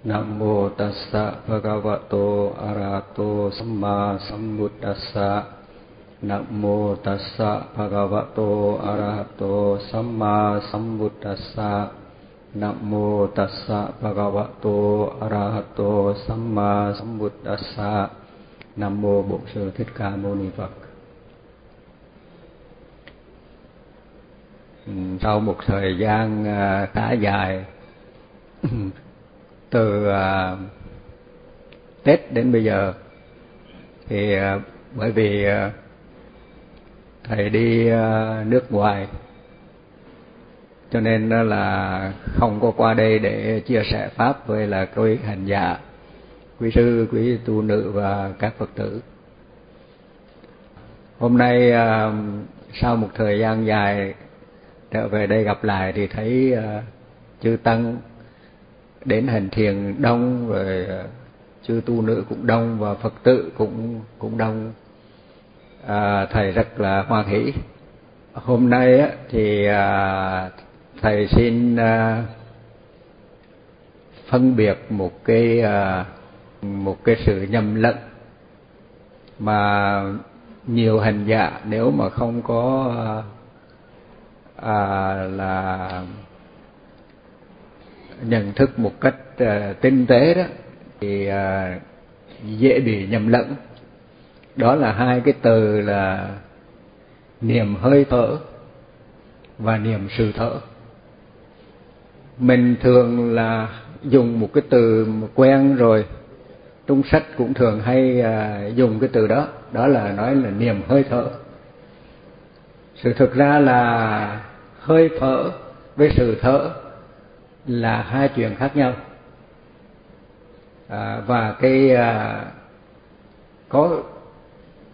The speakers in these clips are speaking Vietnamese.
Nam mô tassa bhagavato arahato samma sambuddhassa. Nam mô tassa bhagavato arahato samma sambuddhassa. Nam mô tassa bhagavato arahato samma sambuddhassa. Nam mô Bổn Sư Thích Ca Mâu Ni Phật. Sau một thời gian à, khá dài từ à, Tết đến bây giờ. Thì à, bởi vì à, thầy đi à, nước ngoài cho nên là không có qua đây để chia sẻ pháp với là quý hành giả quý sư quý tu nữ và các phật tử. Hôm nay à, sau một thời gian dài trở về đây gặp lại thì thấy uh, chư tăng đến hành thiền đông rồi ờ, chư tu nữ cũng đông và phật tử cũng cũng đông. À, thầy rất là hoan hỷ. Hôm nay á, thì à, thầy xin à, phân biệt một cái à, một cái sự nhầm lẫn mà nhiều hành giả nếu mà không có à, à, là nhận thức một cách uh, tinh tế đó thì uh, dễ bị nhầm lẫn. Đó là hai cái từ là niềm hơi thở và niềm sự thở. Mình thường là dùng một cái từ quen rồi trong sách cũng thường hay uh, dùng cái từ đó đó là nói là niềm hơi thở. Sự thực ra là hơi thở với sự thở là hai chuyện khác nhau. À, và cái à, có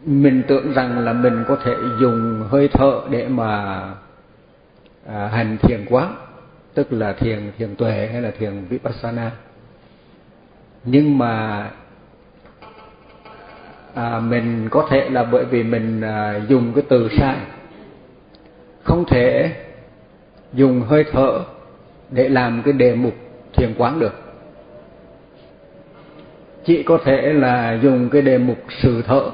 mình tưởng rằng là mình có thể dùng hơi thở để mà à, hành thiền quán tức là thiền thiền tuệ hay là thiền vipassana. Nhưng mà à, mình có thể là bởi vì mình à, dùng cái từ sai không thể dùng hơi thở để làm cái đề mục thiền quán được. Chị có thể là dùng cái đề mục sự thợ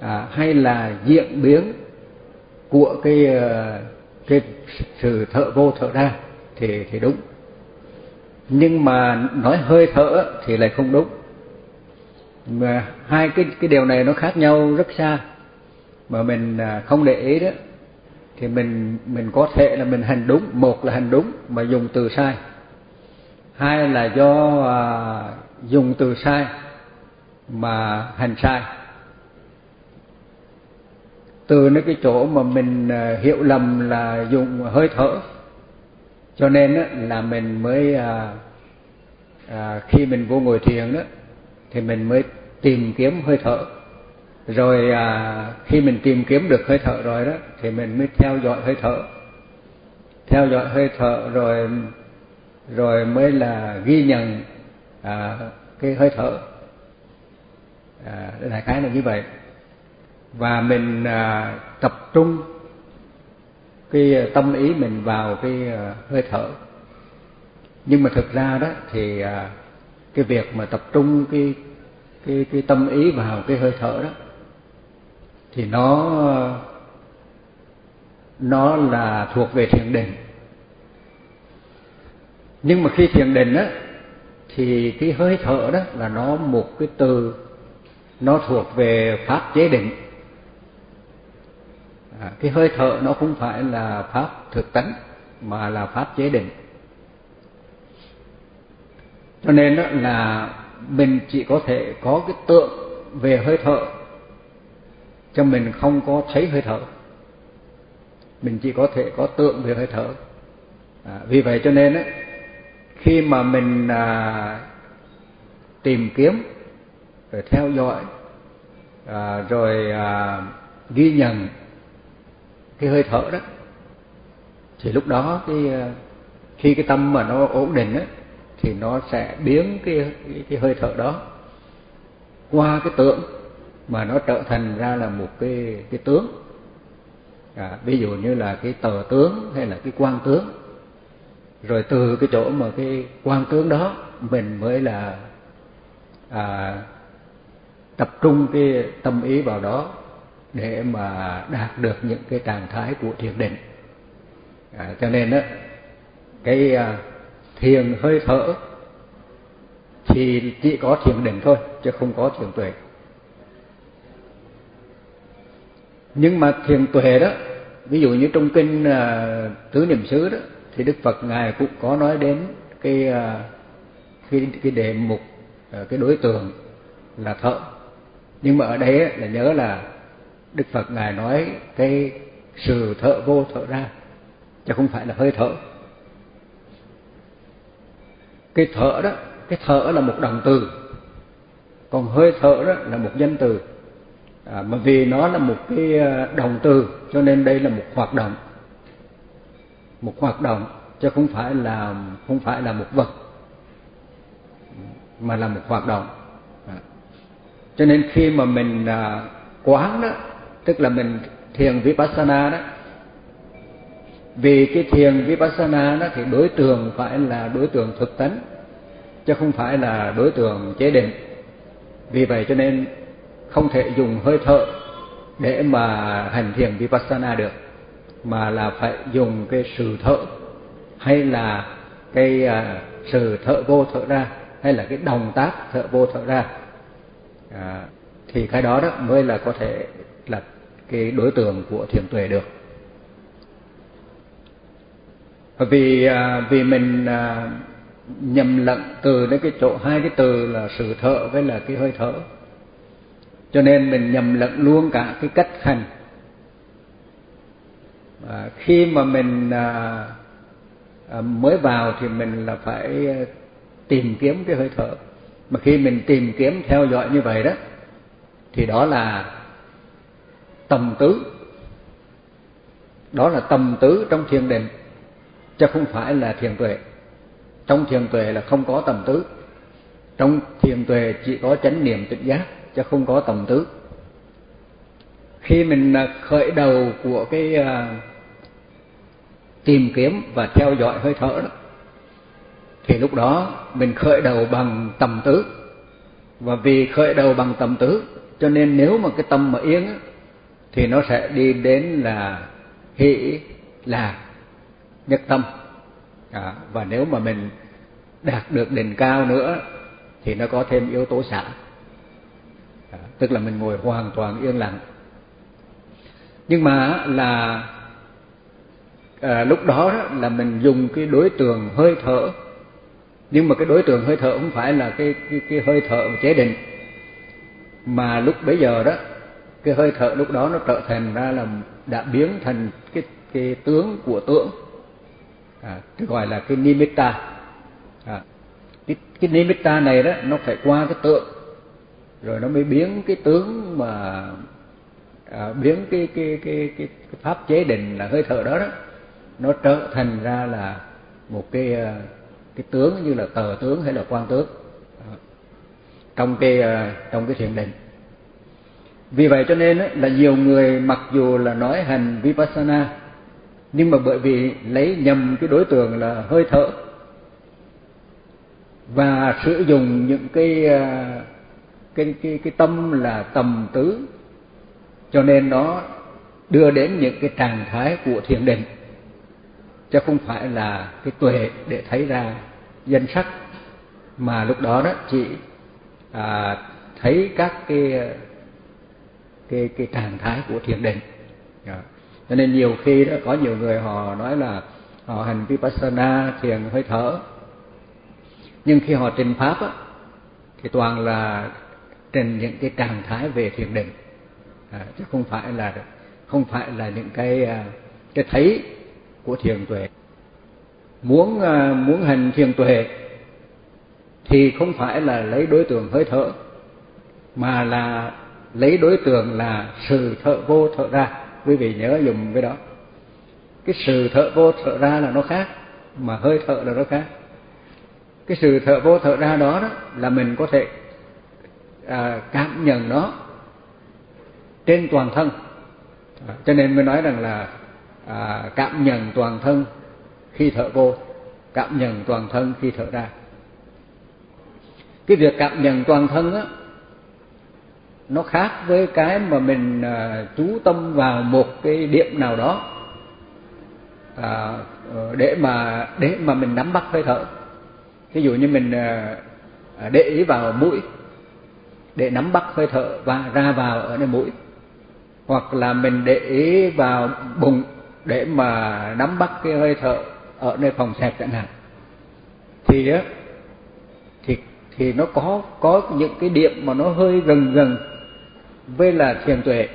à, hay là diễn biến của cái ờ, cái sự thợ vô thợ ra thì thì đúng. Nhưng mà nói hơi thở thì lại không đúng. Mà hai cái cái điều này nó khác nhau rất xa. Mà mình à, không để ý đó thì mình mình có thể là mình hành đúng. Một là hành đúng mà dùng từ sai. Hai là do à, dùng từ sai mà hành sai. Từ những cái chỗ mà mình à, hiểu lầm là dùng hơi thở. Cho nên á, là mình mới à, à, khi mình vô ngồi thiền đó thì mình mới tìm kiếm hơi thở rồi à, khi mình tìm kiếm được hơi thở rồi đó thì mình mới theo dõi hơi thở. Theo dõi hơi thở rồi rồi mới là ghi nhận à, cái hơi thở. À, đại khái là như vậy. Và mình à, tập trung cái tâm ý mình vào cái à, hơi thở. Nhưng mà thực ra đó thì à, cái việc mà tập trung cái cái cái tâm ý vào cái hơi thở đó thì nó nó là thuộc về thiền định. Nhưng mà khi thiền định á thì cái hơi thở đó là nó một cái từ nó thuộc về pháp chế định. À, cái hơi thở nó không phải là pháp thực tánh mà là pháp chế định. Cho nên đó là mình chỉ có thể có cái tượng về hơi thở cho mình không có thấy hơi thở. Mình chỉ có thể có tượng về hơi thở. À, vì vậy cho nên á khi mà mình à, tìm kiếm rồi theo dõi à, rồi à, ghi nhận cái hơi thở đó thì lúc đó cái à, khi cái tâm mà nó ổn định á thì nó sẽ biến cái cái, cái hơi thở đó qua cái tượng mà nó trở thành ra là một cái cái tướng. À, ví dụ như là cái tờ tướng hay là cái quan tướng. Rồi từ cái chỗ mà cái quan tướng đó mình mới là à, tập trung cái tâm ý vào đó để mà đạt được những cái trạng thái của thiền định. À, cho nên đó cái à, thiền hơi thở thì chỉ có thiền định thôi chứ không có thiền tuệ. Nhưng mà thiền tuệ đó, ví dụ như trong kinh à, tứ niệm xứ đó, thì đức phật ngài cũng có nói đến cái à, cái cái đề mục à, cái đối tượng là thở nhưng mà ở đây là nhớ là đức phật ngài nói cái sự thở vô thở ra, chứ không phải là hơi thở. Cái thở đó, cái thở là một động từ, còn hơi thở đó là một danh từ à, mà vì nó là một cái đồng động từ cho nên đây là một hoạt động một hoạt động chứ không phải là không phải là một vật mà là một hoạt động à. cho nên khi mà mình à, quán đó tức là mình thiền vipassana đó vì cái thiền vipassana đó thì đối tượng phải là đối tượng thực tánh chứ không phải là đối tượng chế định vì vậy cho nên không thể dùng hơi thở để mà hành thiền vipassana được mà là phải dùng cái sự thở hay là cái à, sự thở vô thở ra hay là cái động tác thở vô thở ra. À, thì cái đó đó mới là có thể là cái đối tượng của thiền tuệ được. Vì à, vì mình à, nhầm lẫn từ đến cái chỗ hai cái từ là sự thở với là cái hơi thở cho nên mình nhầm lẫn luôn cả cái cách hành. À, khi mà mình à, à, mới vào thì mình là phải tìm kiếm cái hơi thở. Mà khi mình tìm kiếm theo dõi như vậy đó thì đó là tầm tứ. Đó là tầm tứ trong thiền định chứ không phải là thiền tuệ. Trong thiền tuệ là không có tầm tứ. Trong thiền tuệ chỉ có chánh niệm tỉnh giác chứ không có tầm tứ khi mình à, khởi đầu của cái uh, tìm kiếm và theo dõi hơi thở đó thì lúc đó mình khởi đầu bằng tầm tứ và vì khởi đầu bằng tầm tứ cho nên nếu mà cái tâm mà yên thì nó sẽ đi đến là hỷ lạc nhất tâm. À, và nếu mà mình đạt được đỉnh cao nữa thì nó có thêm yếu tố xả tức là mình ngồi hoàn toàn yên lặng. Nhưng mà là à, lúc đó, đó là mình dùng cái đối tượng hơi thở. Nhưng mà cái đối tượng hơi thở không phải là cái cái, cái hơi thở chế định. Mà lúc bấy giờ đó cái hơi thở lúc đó nó trở thành ra là đã biến thành cái cái tướng của tướng à, cái gọi là cái nimitta à, cái, cái nimitta này đó nó phải qua cái tượng rồi nó mới biến cái tướng mà à, biến cái cái, cái cái cái pháp chế định là hơi thở đó đó. Nó trở thành ra là một cái à, cái tướng như là tờ tướng hay là quan tướng. Trong cái à, trong cái thiền định. Vì vậy cho nên là nhiều người mặc dù là nói hành vipassana nhưng mà bởi vì lấy nhầm cái đối tượng là hơi thở và sử dụng những cái à, cái cái cái tâm là tầm tứ. Cho nên nó đưa đến những cái trạng thái của thiền định chứ không phải là cái tuệ để thấy ra danh sắc. Mà lúc đó đó chỉ à, thấy các cái cái cái trạng thái của thiền định. Cho nên nhiều khi đó có nhiều người họ nói là họ hành vipassana thiền hơi thở. Nhưng khi họ trình pháp á, thì toàn là trên những cái trạng thái về thiền định. À, chứ không phải là không phải là những cái à, cái thấy của thiền tuệ. Muốn à, muốn hành thiền tuệ thì không phải là lấy đối tượng hơi thở mà là lấy đối tượng là sự thở vô thở ra. Quý vị nhớ dùng cái đó. Cái sự thở vô thở ra là nó khác mà hơi thở là nó khác. Cái sự thở vô thở ra đó, đó là mình có thể à, cảm nhận nó trên toàn thân. À, cho nên mới nói rằng là à, cảm nhận toàn thân khi thở vô cảm nhận toàn thân khi thở ra. Cái việc cảm nhận toàn thân á nó khác với cái mà mình à, chú tâm vào một cái điểm nào đó à, ờ, để mà để mà mình nắm bắt hơi thở. Ví dụ như mình à, để ý vào mũi để nắm bắt hơi thở và ra vào ở nơi mũi. Hoặc là mình để ý vào bụng để mà nắm bắt cái hơi thở ở nơi phòng xẹp chẳng hạn. Thì á thì thì nó có có những cái điểm mà nó hơi gần gần với là thiền tuệ.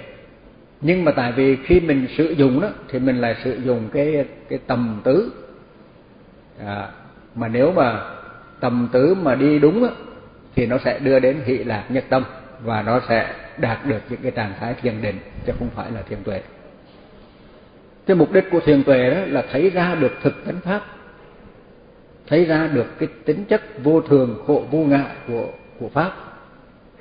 Nhưng mà tại vì khi mình sử dụng đó thì mình lại sử dụng cái cái tầm tứ. À, mà nếu mà tầm tứ mà đi đúng á thì nó sẽ đưa đến hỷ lạc nhất tâm và nó sẽ đạt được những cái trạng thái thiền định chứ không phải là thiền tuệ. Cái mục đích của thiền tuệ đó là thấy ra được thực tánh pháp thấy ra được cái tính chất vô thường khổ vô ngại của của pháp.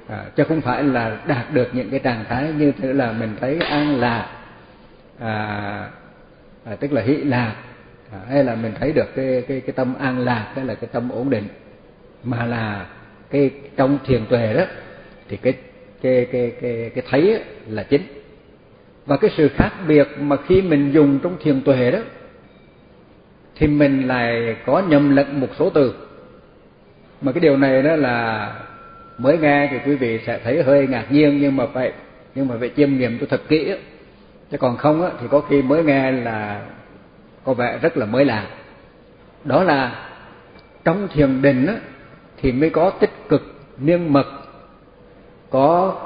À, chứ không phải là đạt được những cái trạng thái như thế là mình thấy an lạc à, à, tức là hỷ lạc à, hay là mình thấy được cái cái cái tâm an lạc hay là cái tâm ổn định. Mà là cái trong thiền tuệ đó, thì cái cái cái cái cái thấy là chính. Và cái sự khác biệt mà khi mình dùng trong thiền tuệ đó, thì mình lại có nhầm lẫn một số từ. Mà cái điều này đó là mới nghe thì quý vị sẽ thấy hơi ngạc nhiên, nhưng mà phải, nhưng mà phải chiêm nghiệm cho thật kỹ chứ còn không á, thì có khi mới nghe là có vẻ rất là mới lạ. Đó là trong thiền định á thì mới có tích cực niêm mật, có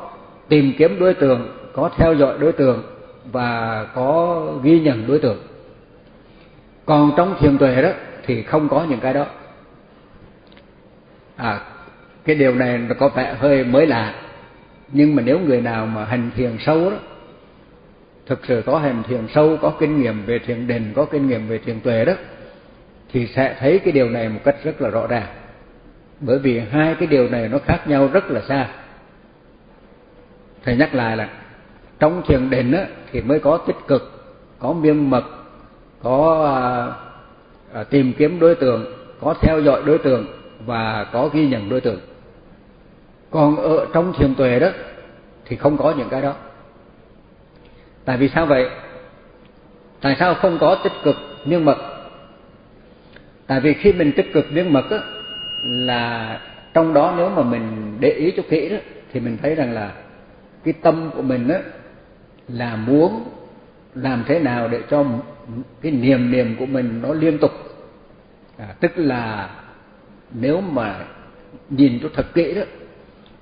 tìm kiếm đối tượng, có theo dõi đối tượng và có ghi nhận đối tượng. Còn trong thiền tuệ đó thì không có những cái đó. À cái điều này nó có vẻ hơi mới lạ, nhưng mà nếu người nào mà hành thiền sâu đó, thực sự có hành thiền sâu, có kinh nghiệm về thiền định, có kinh nghiệm về thiền tuệ đó, thì sẽ thấy cái điều này một cách rất là rõ ràng bởi vì hai cái điều này nó khác nhau rất là xa. Thầy nhắc lại là trong thiền định á, thì mới có tích cực có miên mật có à, à, tìm kiếm đối tượng có theo dõi đối tượng và có ghi nhận đối tượng. Còn ở trong thiền tuệ đó thì không có những cái đó. Tại vì sao vậy? Tại sao không có tích cực miên mật? Tại vì khi mình tích cực miên mật á là trong đó nếu mà mình để ý cho kỹ đó thì mình thấy rằng là cái tâm của mình đó là muốn làm thế nào để cho cái niềm niềm của mình nó liên tục. À, tức là nếu mà nhìn cho thật kỹ đó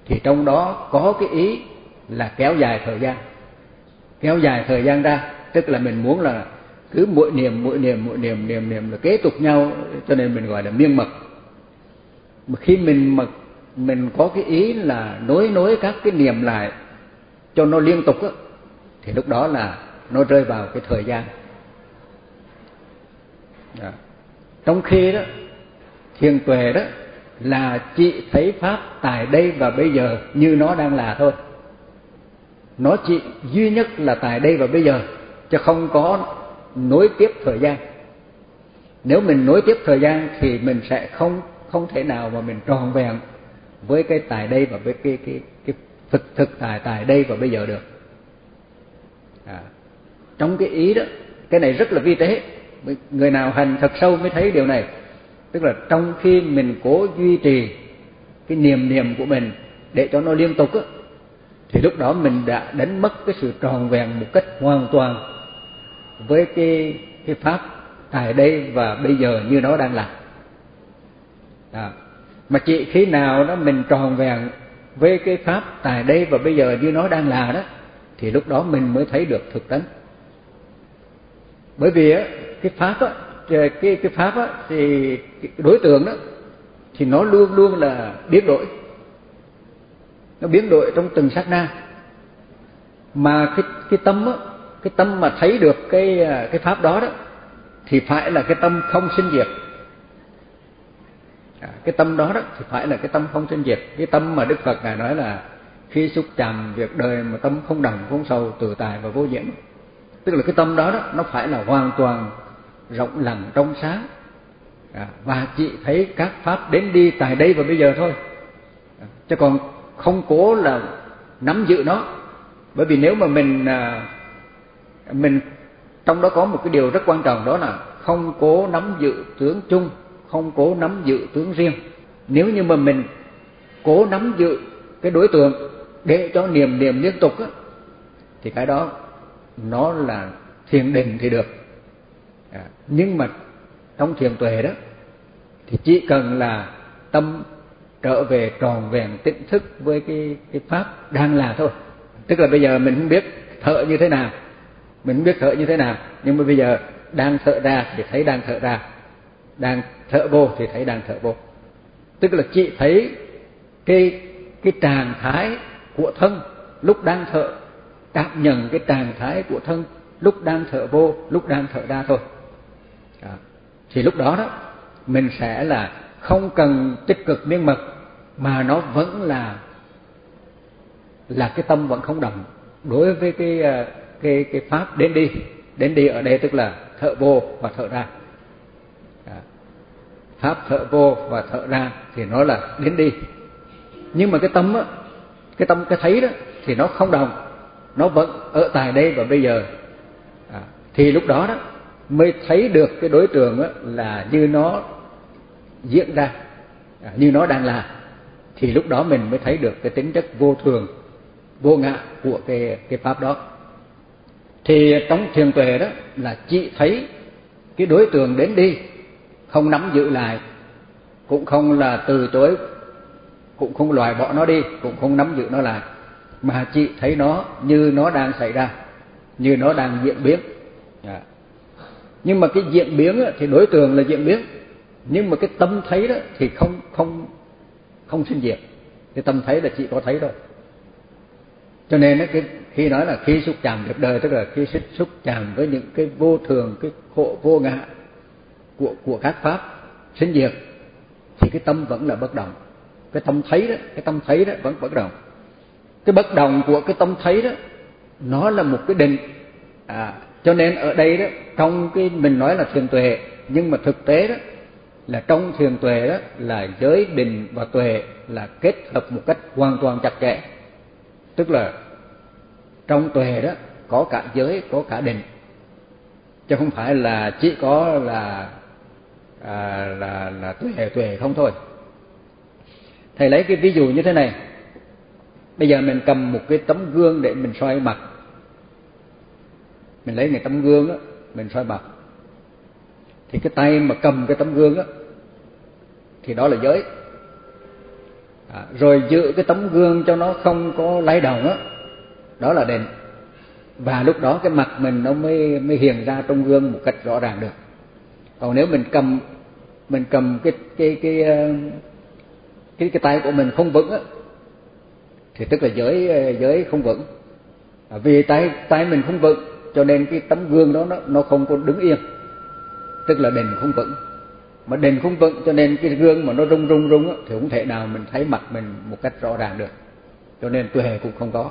thì trong đó có cái ý là kéo dài thời gian. Kéo dài thời gian ra tức là mình muốn là cứ mỗi niềm mỗi niềm mỗi niềm niềm niềm là kế tục nhau cho nên mình gọi là miên mật mà khi mình mà mình có cái ý là nối nối các cái niệm lại cho nó liên tục á, thì lúc đó là nó rơi vào cái thời gian. Đó. trong khi đó, thiền tuệ đó là chị thấy pháp tại đây và bây giờ như nó đang là thôi. Nó chỉ duy nhất là tại đây và bây giờ, chứ không có nối tiếp thời gian. Nếu mình nối tiếp thời gian thì mình sẽ không không thể nào mà mình tròn vẹn với cái tài đây và với cái cái cái thực thực tài tài đây và bây giờ được. À, trong cái ý đó cái này rất là vi tế. Người nào hành thật sâu mới thấy điều này. Tức là trong khi mình cố duy trì cái niềm niềm của mình để cho nó liên tục á thì lúc đó mình đã đánh mất cái sự tròn vẹn một cách hoàn toàn với cái cái pháp tại đây và bây giờ như nó đang là à, mà chị khi nào đó mình tròn vẹn với cái pháp tại đây và bây giờ như nó đang là đó thì lúc đó mình mới thấy được thực tánh. Bởi vì á cái pháp á cái cái pháp á thì đối tượng đó thì nó luôn luôn là biến đổi. Nó biến đổi trong từng sát na. Mà cái cái tâm á cái tâm mà thấy được cái à, cái pháp đó đó thì phải là cái tâm không sinh diệt. À, cái tâm đó đó thì phải là cái tâm không sinh diệt cái tâm mà đức phật ngài nói là khi xúc chạm việc đời mà tâm không đồng không sầu tự tại và vô nhiễm tức là cái tâm đó đó nó phải là hoàn toàn rộng lặng trong sáng. À, và chỉ thấy các pháp đến đi tại đây và bây giờ thôi. À, chứ còn không cố là nắm giữ nó. Bởi vì nếu mà mình à, mình trong đó có một cái điều rất quan trọng đó là không cố nắm giữ tướng chung không cố nắm giữ tướng riêng. Nếu như mà mình cố nắm giữ cái đối tượng để cho niềm niệm liên tục á, thì cái đó nó là thiền định thì được. À, nhưng mà trong thiền tuệ đó thì chỉ cần là tâm trở về tròn vẹn tỉnh thức với cái cái pháp đang là thôi. Tức là bây giờ mình không biết thở như thế nào mình không biết thở như thế nào nhưng mà bây giờ đang thở ra thì thấy đang thở ra đang thở vô thì thấy đang thở vô tức là chị thấy cái cái trạng thái của thân lúc đang thở cảm nhận cái trạng thái của thân lúc đang thở vô lúc đang thở ra thôi. Đó. thì lúc đó đó, mình sẽ là không cần tích cực miên mật, mà nó vẫn là là cái tâm vẫn không động. Đối với cái à, cái cái pháp đến đi đến đi ở đây tức là thở vô và thở ra pháp thở vô và thở ra thì nó là đến đi. Nhưng mà cái tâm á cái tâm cái thấy đó thì nó không đồng nó vẫn ở tại đây và bây giờ. À, thì lúc đó đó mới thấy được cái đối tượng á, là như nó diễn ra à, như nó đang là thì lúc đó mình mới thấy được cái tính chất vô thường vô ngã của cái cái pháp đó. Thì trong thiền tuệ đó là chỉ thấy cái đối tượng đến đi không nắm giữ lại, cũng không là từ chối, cũng không loại bỏ nó đi, cũng không nắm giữ nó lại, mà chị thấy nó như nó đang xảy ra, như nó đang diễn biến. Dạ. Nhưng mà cái diễn biến thì đối tượng là diễn biến, nhưng mà cái tâm thấy đó thì không không không sinh diệt. Cái tâm thấy là chị có thấy thôi. Cho nên cái khi nói là khi xúc chạm được đời, tức là khi xúc chạm với những cái vô thường, cái khổ, vô ngã của của các pháp sinh diệt thì cái tâm vẫn là bất động. Cái tâm thấy đó cái tâm thấy đó vẫn bất động. Cái bất động của cái tâm thấy đó nó là một cái định. À, cho nên ở đây đó trong cái mình nói là thiền tuệ nhưng mà thực tế đó là trong thiền tuệ đó là giới định và tuệ là kết hợp một cách hoàn toàn chặt chẽ. Tức là trong tuệ đó có cả giới có cả định. Chứ không phải là chỉ có là à, là là tuệ tuệ không thôi. Thầy lấy cái ví dụ như thế này. Bây giờ mình cầm một cái tấm gương để mình soi mặt. Mình lấy cái tấm gương á mình soi mặt. Thì cái tay mà cầm cái tấm gương á thì đó là giới. À, rồi giữ cái tấm gương cho nó không có lay động á đó là định và lúc đó cái mặt mình nó mới mới hiện ra trong gương một cách rõ ràng được. Còn nếu mình cầm mình cầm cái cái cái ờ, cái cái tay của mình không vững á thì tức là giới ờ, giới không vững. À, vì tay tay mình không vững cho nên cái tấm gương đó nó nó không có đứng yên. Tức là đền không vững. Mà đền không vững cho nên cái gương mà nó rung rung rung á, thì không thể nào mình thấy mặt mình một cách rõ ràng được. Cho nên tuệ cũng không có.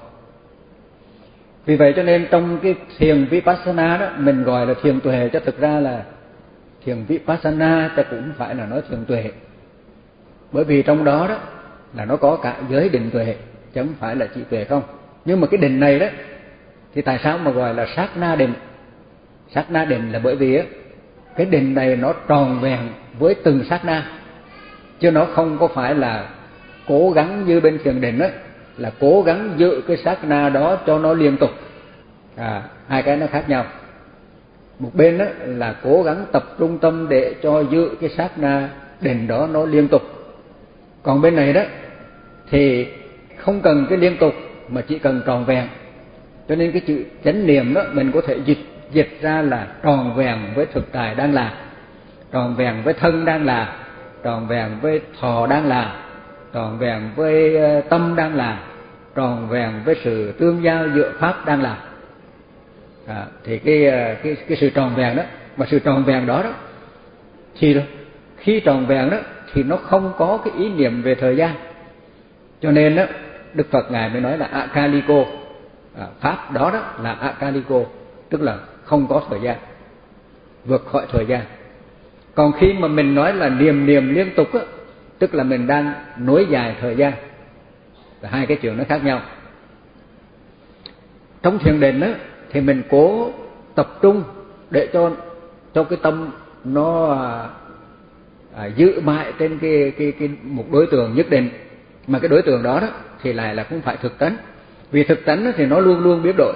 Vì vậy cho nên trong cái thiền vipassana đó mình gọi là thiền tuệ cho thực ra là thiền vipassana ta cũng phải là nói thiền tuệ. Bởi vì trong đó đó là nó có cả giới định tuệ, chứ không phải là chỉ tuệ không. Nhưng mà cái định này đó, thì tại sao mà gọi là sát na định? Sát na định là bởi vì á, cái định này nó tròn vẹn với từng sát na. Chứ nó không có phải là cố gắng như bên thiền định đó là cố gắng giữ cái sát na đó cho nó liên tục. À hai cái nó khác nhau một bên đó là cố gắng tập trung tâm để cho giữ cái sát na định đó nó liên tục. Còn bên này đó, thì không cần cái liên tục mà chỉ cần tròn vẹn. Cho nên cái chữ chánh niệm đó, mình có thể dịch dịch ra là tròn vẹn với thực tại đang là tròn vẹn với thân đang là tròn vẹn với thọ đang là tròn vẹn với ờ, tâm đang là tròn vẹn với sự tương giao giữa pháp đang là à, thì cái à, cái cái sự tròn vẹn đó mà sự tròn vẹn đó đó thì khi tròn vẹn đó thì nó không có cái ý niệm về thời gian. Cho nên đó đức phật ngài mới nói là akaliko. À, pháp đó đó là akaliko tức là không có thời gian vượt khỏi thời gian. Còn khi mà mình nói là niềm niềm liên tục á tức là mình đang nối dài thời gian là hai cái chuyện nó khác nhau. Trong thiền định á thì mình cố tập trung để cho cho cái tâm nó à, à, giữ mãi trên cái cái cái một đối tượng nhất định. Mà cái đối tượng đó đó thì lại là cũng phải thực tánh. Vì thực tánh thì nó luôn luôn biến đổi.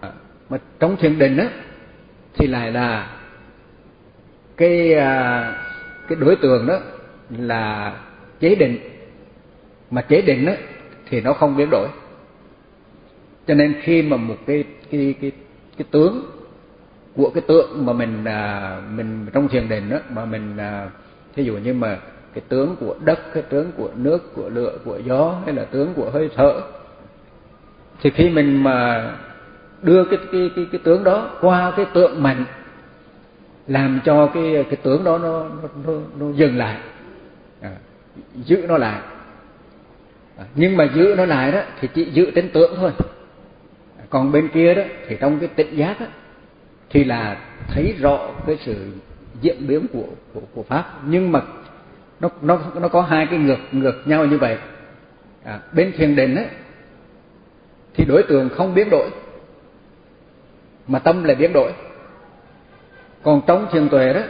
À, mà trong thiền định á thì lại là cái à, cái đối tượng đó là chế định. Mà chế định đó thì nó không biến đổi cho nên khi mà một cái cái cái cái tướng của cái tượng mà mình à, mình trong thiền định đó mà mình à, thí dụ như mà cái tướng của đất cái tướng của nước của lửa của gió hay là tướng của hơi thở thì khi mình mà đưa cái cái cái cái tướng đó qua cái tượng mạnh làm cho cái cái tướng đó nó nó nó, dừng lại à, giữ nó lại. À, nhưng mà giữ nó lại đó thì chỉ giữ tên tượng thôi còn bên kia đó thì trong cái tịnh giác đó, thì là thấy rõ cái sự diễn biến của của, của pháp. Nhưng mà nó nó nó có hai cái ngược ngược nhau như vậy. À, bên thiền định ấy thì đối tượng không biến đổi mà tâm lại biến đổi. Còn trong thiền tuệ đó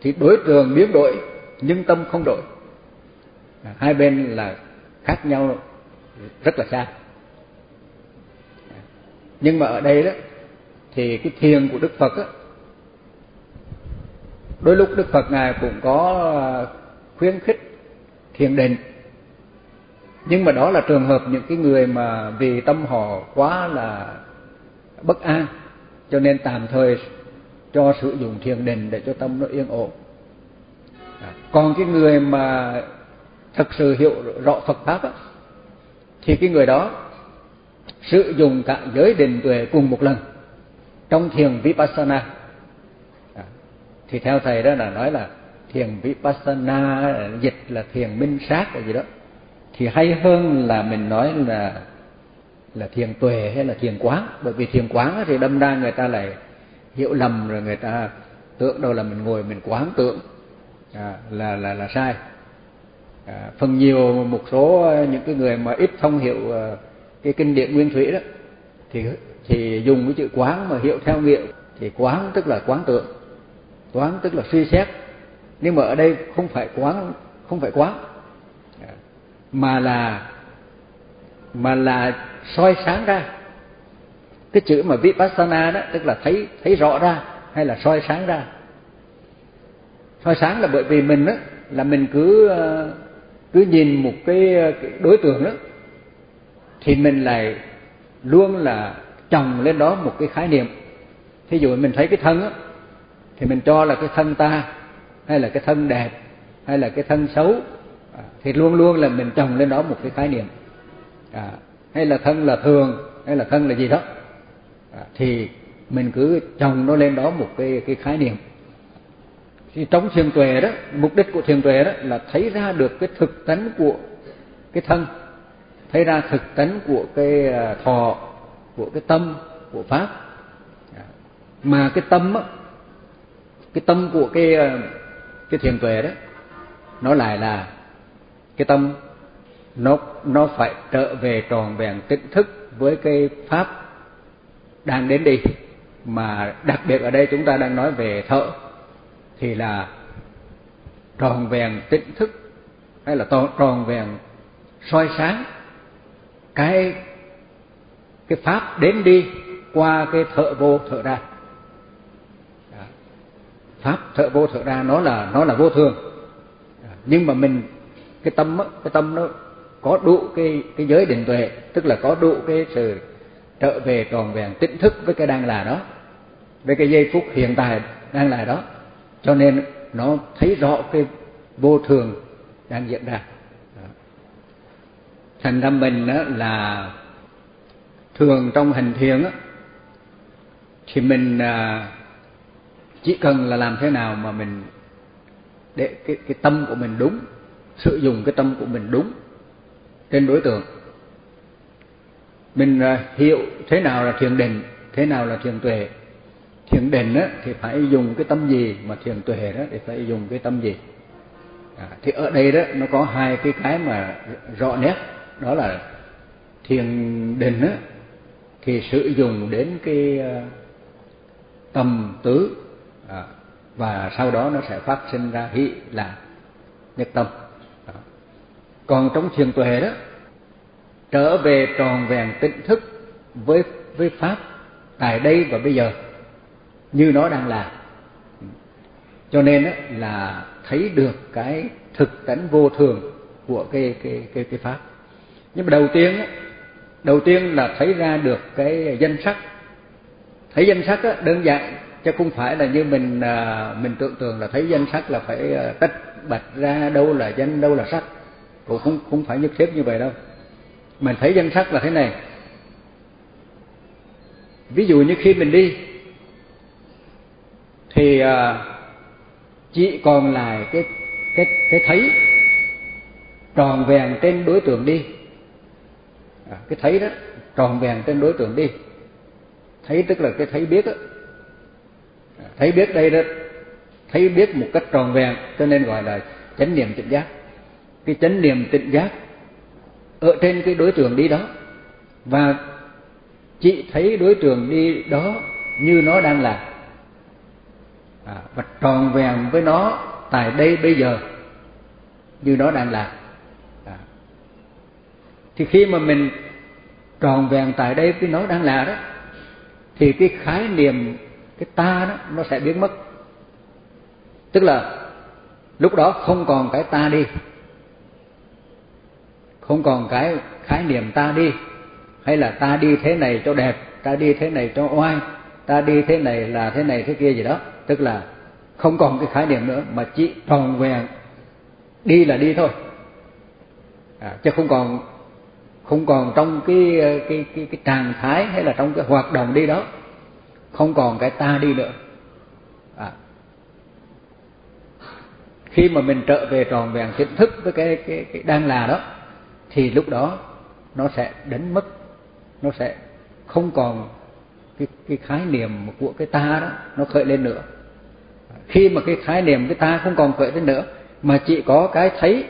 thì đối tượng biến đổi nhưng tâm không đổi. À, hai bên là khác nhau rất là xa nhưng mà ở đây đó thì cái thiền của đức phật á đôi lúc đức phật ngài cũng có à, khuyến khích thiền định. Nhưng mà đó là trường hợp những cái người mà vì tâm họ quá là bất an cho nên tạm thời cho sử dụng thiền định để cho tâm nó yên ổn. À, còn cái người mà thực sự hiểu rõ Phật pháp á, thì cái người đó sử dụng cả giới định tuệ cùng một lần trong thiền vipassana. À, thì theo thầy đó là nói là thiền vipassana dịch là thiền minh sát là gì đó. Thì hay hơn là mình nói là là thiền tuệ hay là thiền quán. Bởi vì thiền quán thì đâm ra người ta lại hiểu lầm rồi người ta tưởng đâu là mình ngồi mình quán tưởng. À, là là là sai. À, phần nhiều một số những cái người mà ít thông hiểu à, cái kinh điển nguyên thủy đó thì thì dùng cái chữ quán mà hiệu theo nghĩa. Thì quán tức là quán tượng. Quán tức là suy xét. Nhưng mà ở đây không phải quán không phải quán mà là mà là soi sáng ra. Cái chữ mà vipassana đó tức là thấy thấy rõ ra hay là soi sáng ra. Soi sáng là bởi vì mình đó là mình cứ ờ, cứ nhìn một cái, cái đối tượng đó thì mình lại luôn là chồng lên đó một cái khái niệm. Thí dụ mình thấy cái thân á thì mình cho là cái thân ta hay là cái thân đẹp hay là cái thân xấu à, thì luôn luôn là mình chồng lên đó một cái khái niệm. À, hay là thân là thường hay là thân là gì đó. À, thì mình cứ chồng nó lên đó một cái cái khái niệm. Thì trong thiền tuệ đó mục đích của thiền tuệ đó là thấy ra được cái thực tánh của cái thân thấy ra thực tánh của cái à, thọ, của cái tâm, của pháp. Mà cái tâm á, cái tâm của cái à, cái thiền tuệ đó nó lại là cái tâm. Nó nó phải trở về tròn vẹn tỉnh thức với cái pháp đang đến đi. Mà đặc biệt ở đây chúng ta đang nói về thở thì là tròn vẹn tỉnh thức, hay là tròn vẹn soi sáng cái cái pháp đến đi qua cái thợ vô thợ ra. Pháp thợ vô thợ ra nó là nó là vô thường. Nhưng mà mình, cái tâm cái tâm nó có đủ cái cái giới định tuệ, tức là có đủ cái sự trở về tròn vẹn tỉnh thức với cái đang là đó, với cái giây phút hiện tại đang là đó. Cho nên nó thấy rõ cái vô thường đang diễn ra thành ra mình đó là thường trong hành thiền á thì mình à, chỉ cần là làm thế nào mà mình để cái cái tâm của mình đúng sử dụng cái tâm của mình đúng trên đối tượng. Mình à, hiểu thế nào là thiền định thế nào là thiền tuệ. Thiền định á, thì phải dùng cái tâm gì mà thiền tuệ đó thì phải dùng cái tâm gì? À, thì ở đây đó nó có hai cái cái mà rõ nét đó là thiền định á thì sử dụng đến cái ờ, tâm tứ à, và sau đó nó sẽ phát sinh ra hỷ là nhất tâm. Còn trong thiền tuệ đó trở về tròn vẹn tỉnh thức với với pháp tại đây và bây giờ như nó đang là. Cho nên á, là thấy được cái thực tánh vô thường của cái cái cái cái pháp nhưng mà đầu tiên á, đầu tiên là thấy ra được cái danh sắc. Thấy danh sắc á, đơn giản chứ không phải là như mình à, mình tưởng tượng là thấy danh sắc là phải à, tách bạch ra đâu là danh đâu là sắc. Cũng không không phải nhất thiết như vậy đâu. Mình thấy danh sắc là thế này. Ví dụ như khi mình đi thì à, chỉ còn lại cái cái cái thấy tròn vẹn trên đối tượng đi à, cái thấy đó tròn vẹn trên đối tượng đi thấy tức là cái thấy biết đó. à, thấy biết đây đó thấy biết một cách tròn vẹn cho nên gọi là chánh niệm tỉnh giác cái chánh niệm tỉnh giác ở trên cái đối tượng đi đó và chị thấy đối tượng đi đó như nó đang là à, và tròn vẹn với nó tại đây bây giờ như nó đang là thì khi mà mình tròn vẹn tại đây cái nó đang là đó thì cái khái niệm cái ta đó nó sẽ biến mất. Tức là lúc đó không còn cái ta đi. Không còn cái khái niệm ta đi. Hay là ta đi thế này cho đẹp ta đi thế này cho oai ta đi thế này là thế này thế kia gì đó. Tức là không còn cái khái niệm nữa mà chỉ tròn vẹn đi là đi thôi. À, chứ không còn không còn trong cái cái cái cái trạng thái hay là trong cái hoạt động đi đó. Không còn cái ta đi nữa. À. khi mà mình trở về tròn vẹn tỉnh thức với cái cái cái đang là đó, thì lúc đó nó sẽ đánh mất nó sẽ không còn cái cái khái niệm của cái ta đó, nó khởi lên nữa. Khi mà cái khái niệm cái ta không còn khởi lên nữa, mà chỉ có cái thấy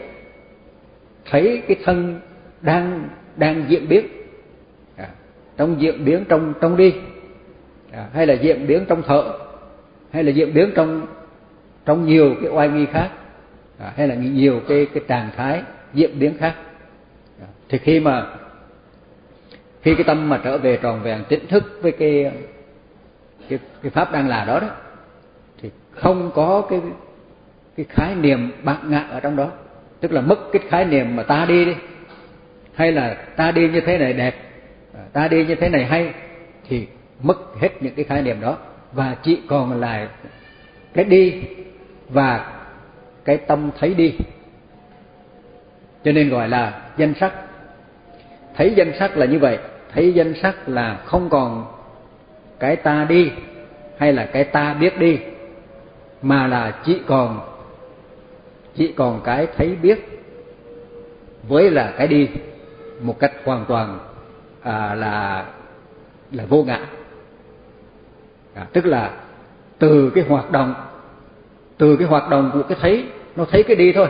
thấy cái thân đang đang diễn biến. À, trong diễn biến trong trong đi. À, hay là diễn biến trong thở hay là diễn biến trong trong nhiều cái oai nghi khác. À, hay là nhiều cái cái trạng thái diễn biến khác. À, thì khi mà khi cái tâm mà trở về tròn vẹn tỉnh thức với cái cái, cái pháp đang là đó đó thì không có cái cái khái niệm bạc ngạn ở trong đó. Tức là mất cái khái niệm mà ta đi đi hay là ta đi như thế này đẹp à, ta đi như thế này hay, thì mất hết những cái khái niệm đó. Và chỉ còn lại cái đi và cái tâm thấy đi. Cho nên gọi là danh sắc. Thấy danh sắc là như vậy. Thấy danh sắc là không còn cái ta đi hay là cái ta biết đi, mà là chỉ còn chỉ còn cái thấy biết với là cái đi một cách hoàn toàn à, là là vô ngã. À, tức là từ cái hoạt động từ cái hoạt động của cái thấy nó thấy cái đi thôi.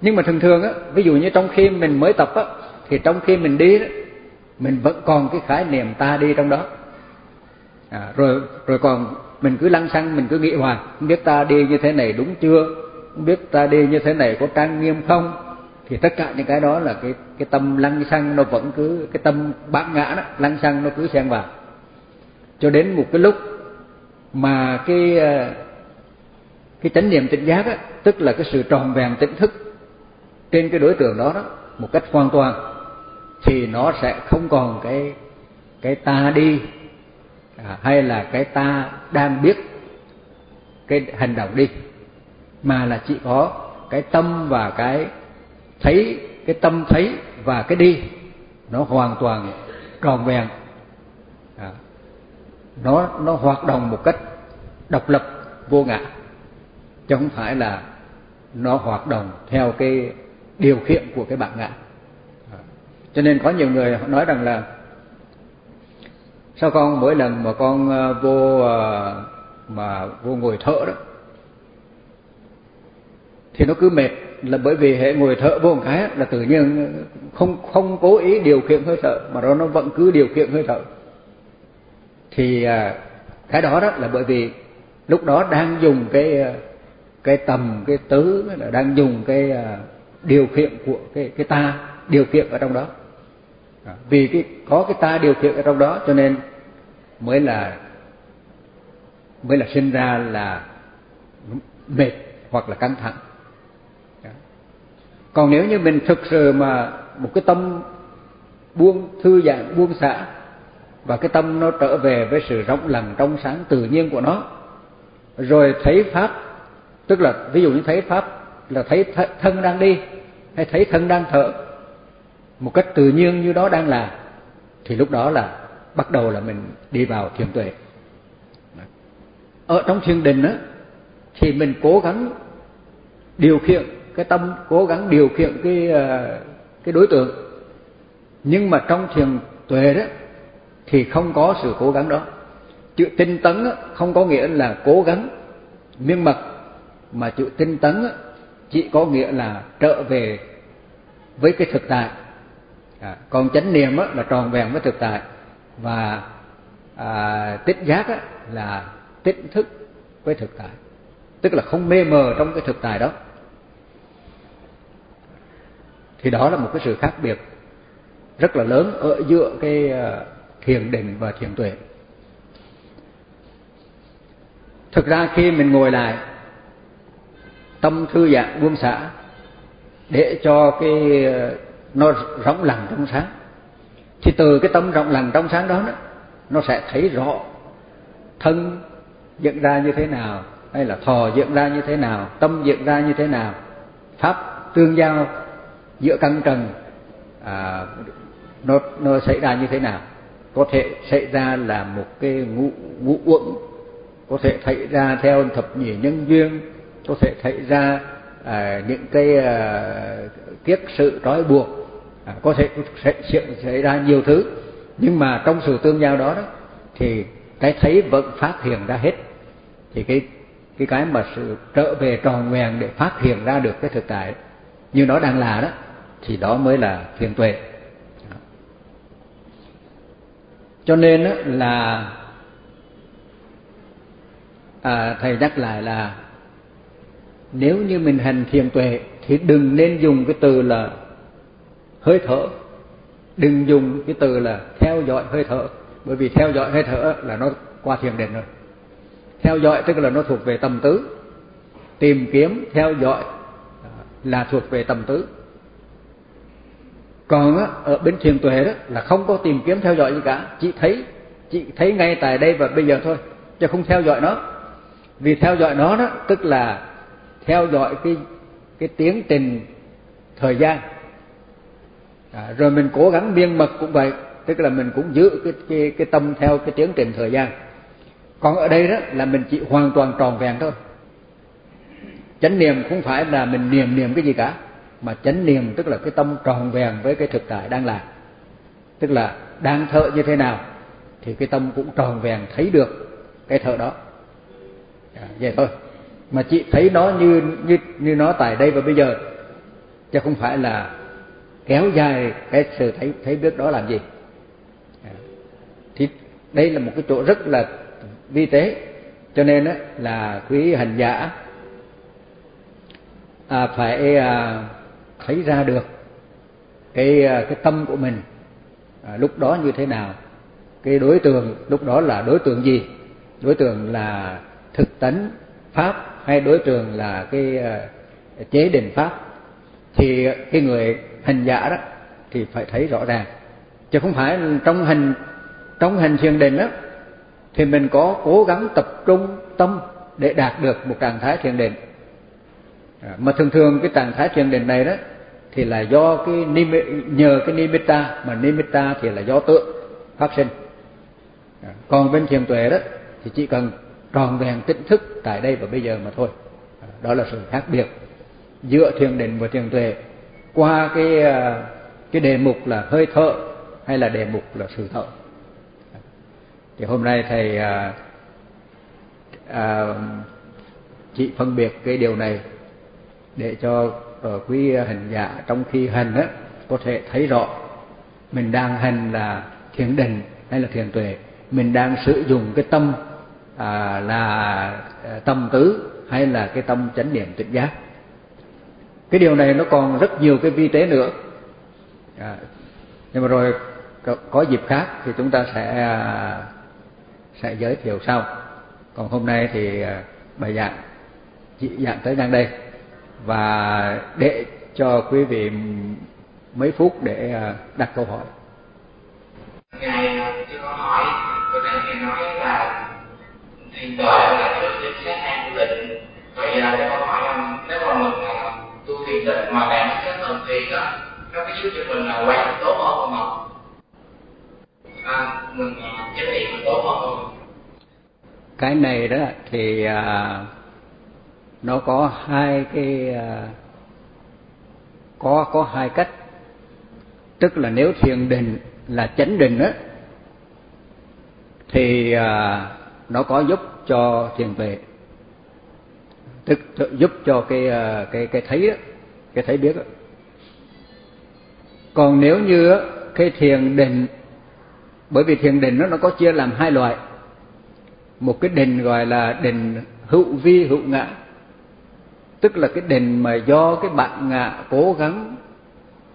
Nhưng mà thường thường á ví dụ như trong khi mình mới tập á thì trong khi mình đi đó mình vẫn còn cái khái niệm ta đi trong đó. À, rồi rồi còn mình cứ lăng xăng mình cứ nghĩ hoài không biết ta đi như thế này đúng chưa? Không biết ta đi như thế này có trang nghiêm không? Thì tất cả những cái đó là cái cái tâm lăng xăng nó vẫn cứ cái tâm bát ngã đó lăng xăng nó cứ xen vào. Cho đến một cái lúc mà cái ờ, cái chánh niệm tỉnh giác á tức là cái sự tròn vẹn tỉnh thức trên cái đối tượng đó đó một cách hoàn toàn thì nó sẽ không còn cái cái ta đi à, hay là cái ta đang biết cái hành động đi mà là chỉ có cái tâm và cái thấy cái tâm thấy và cái đi nó hoàn toàn tròn vẹn. À, nó nó hoạt động một cách độc lập vô ngã. Chứ không phải là nó hoạt động theo cái điều khiển của cái bản ngã. À, cho nên có nhiều người nói rằng là sao con mỗi lần mà con ờ, vô ờ, mà vô ngồi thở đó thì nó cứ mệt là bởi vì hệ ngồi thở vô một cái là tự nhiên không không cố ý điều khiển hơi thở, mà đó nó vẫn cứ điều khiển hơi thở. Thì à, cái đó đó là bởi vì lúc đó đang dùng cái à, cái tầm, cái tứ, là đang dùng cái à, điều khiển của cái cái ta điều khiển ở trong đó. Vì cái, có cái ta điều khiển ở trong đó cho nên mới là mới là sinh ra là mệt hoặc là căng thẳng còn nếu như mình thực sự mà một cái tâm buông thư giãn, buông xả, và cái tâm nó trở về với sự rộng lặng trong sáng tự nhiên của nó, rồi thấy pháp, tức là ví dụ như thấy pháp là thấy thân đang đi, hay thấy thân đang thở, một cách tự nhiên như đó đang là, thì lúc đó là bắt đầu là mình đi vào thiền tuệ. Ở trong thiền định á, thì mình cố gắng điều khiển cái tâm cố gắng điều khiển cái ờ, cái đối tượng. Nhưng mà trong thiền tuệ đó thì không có sự cố gắng đó. Chữ tinh tấn không có nghĩa là cố gắng miên mật mà chữ tinh tấn chỉ có nghĩa là trở về với cái thực tại. À, còn chánh niệm là tròn vẹn với thực tại. Và à, tích giác là tỉnh thức với thực tại. Tức là không mê mờ trong cái thực tại đó thì đó là một cái sự khác biệt rất là lớn ở giữa cái ờ, thiền định và thiền tuệ. Thực ra khi mình ngồi lại tâm thư giãn buông xả để cho cái ờ, nó rộng lặng trong sáng thì từ cái tâm rộng lặng trong sáng đó, đó nó sẽ thấy rõ thân diễn ra như thế nào hay là thọ diễn ra như thế nào tâm diễn ra như thế nào pháp tương giao giữa căng trần à, nó nó xảy ra như thế nào? Có thể xảy ra là một cái ngũ ngũ uẩn có thể xảy ra theo thập nhị nhân duyên có thể xảy ra à, những cái à, kiết sự trói buộc à, có thể xảy, xảy ra nhiều thứ. Nhưng mà trong sự tương giao đó, đó thì cái thấy vẫn phát hiện ra hết. Thì cái cái cái mà sự trở về tròn vẹn để phát hiện ra được cái thực tại như nó đang là đó thì đó mới là thiền tuệ. Cho nên là à, thầy nhắc lại là nếu như mình hành thiền tuệ thì đừng nên dùng cái từ là hơi thở. Đừng dùng cái từ là theo dõi hơi thở. Bởi vì theo dõi hơi thở là nó qua thiền định rồi. Theo dõi tức là nó thuộc về tâm tứ. Tìm kiếm theo dõi à, là thuộc về tâm tứ còn á, ở bên thiền tuệ đó là không có tìm kiếm theo dõi gì cả. Chỉ thấy chỉ thấy ngay tại đây và bây giờ thôi chứ không theo dõi nó. Vì theo dõi nó đó tức là theo dõi cái cái tiến trình thời gian. À, rồi mình cố gắng miên mật cũng vậy tức là mình cũng giữ cái cái cái tâm theo cái tiến trình thời gian. Còn ở đây đó là mình chỉ hoàn toàn tròn vẹn thôi. Chánh niệm không phải là mình niệm niệm cái gì cả mà chánh niệm tức là cái tâm tròn vẹn với cái thực tại đang là tức là đang thở như thế nào thì cái tâm cũng tròn vẹn thấy được cái thở đó. À, vậy thôi. Mà chị thấy nó như như như nó tại đây và bây giờ chứ không phải là kéo dài cái sự thấy thấy biết đó làm gì. À, thì đây là một cái chỗ rất là vi tế. Cho nên á, là quý hành giả à, phải à, thấy ra được cái à, cái tâm của mình à, lúc đó như thế nào cái đối tượng lúc đó là đối tượng gì? Đối tượng là thực tánh pháp hay đối tượng là cái uh, chế định pháp? Thì cái người hành giả đó thì phải thấy rõ ràng. Chứ không phải trong hành trong hành thiền định đó thì mình có cố gắng tập trung tâm để đạt được một trạng thái thiền định. À, mà thường thường cái trạng thái thiền định này đó thì là do cái nhờ cái nimitta mà nimitta thì là do tượng phát sinh. À, còn bên thiền tuệ đó thì chỉ cần tròn vẹn tỉnh thức tại đây và bây giờ mà thôi. À, đó là sự khác biệt giữa thiền định và thiền tuệ. Qua cái à, cái đề mục là hơi thở hay là đề mục là sự thở. Thì hôm nay thầy à, à, chỉ phân biệt cái điều này để cho quý ờ, hình giả trong khi hành á có thể thấy rõ mình đang hành là thiền định hay là thiền tuệ. Mình đang sử dụng cái tâm à, là ờ, tâm tứ hay là cái tâm chánh niệm tỉnh giác. Cái điều này nó còn rất nhiều cái vi tế nữa. À, nhưng mà rồi có, có dịp khác thì chúng ta sẽ à, sẽ giới thiệu sau. Còn hôm nay thì à, bài giảng chỉ giảng tới đang đây và để cho quý vị mấy phút để à, đặt câu hỏi. Ngài cho câu hỏi tôi đang nghe nói là thiền tuệ là sự chính xác an của định vậy giờ tôi câu hỏi là nếu mà mình là tu thiền định mà bạn cái phần thiền đó nó có giúp cho mình là quan tốt hơn không à, mình chánh niệm mình tốt hơn không cái này đó thì à, nó có hai cái à, có có hai cách. Tức là nếu thiền định là chánh định á thì à, nó có giúp cho thiền tuệ. Tức giúp cho cái à, cái cái thấy đó, cái thấy biết đó. còn nếu như cái thiền định bởi vì thiền định nó nó có chia làm hai loại. Một cái định gọi là định hữu vi hữu ngã tức là cái định mà do cái bạn ngạ cố gắng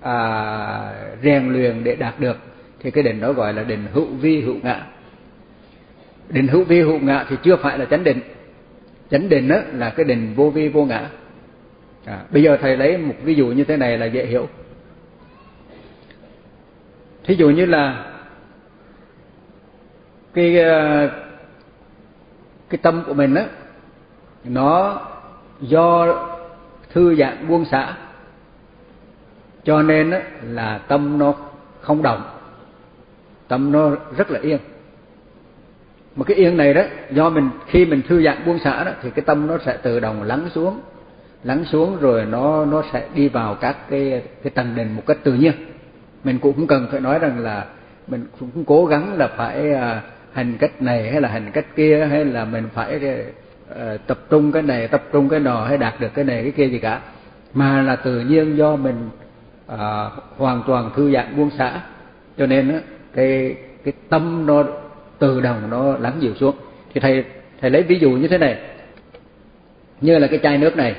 à, rèn luyện để đạt được thì cái định đó gọi là định hữu vi hữu ngã định hữu vi hữu ngã thì chưa phải là chánh định chánh định đó là cái định vô vi vô ngã. À, bây giờ thầy lấy một ví dụ như thế này là dễ hiểu. Thí dụ như là cái à, cái tâm của mình đó nó do thư giãn buông xả. Cho nên là tâm nó không động. Tâm nó rất là yên. Mà cái yên này đó, do mình, khi mình thư giãn buông xả đó, thì cái tâm nó sẽ tự động lắng xuống. Lắng xuống rồi nó nó sẽ đi vào các cái cái tầng đền một cách tự nhiên. Mình cũng không cần phải nói rằng là mình cũng cố gắng là phải à, hành cách này hay là hành cách kia, hay là mình phải Ờ, tập trung cái này tập trung cái nọ hay đạt được cái này cái kia gì cả. Mà là tự nhiên do mình à, hoàn toàn thư giãn buông xả. Cho nên á cái cái tâm nó tự động nó lắng dịu xuống. Thì thầy thầy lấy ví dụ như thế này. Như là cái chai nước này.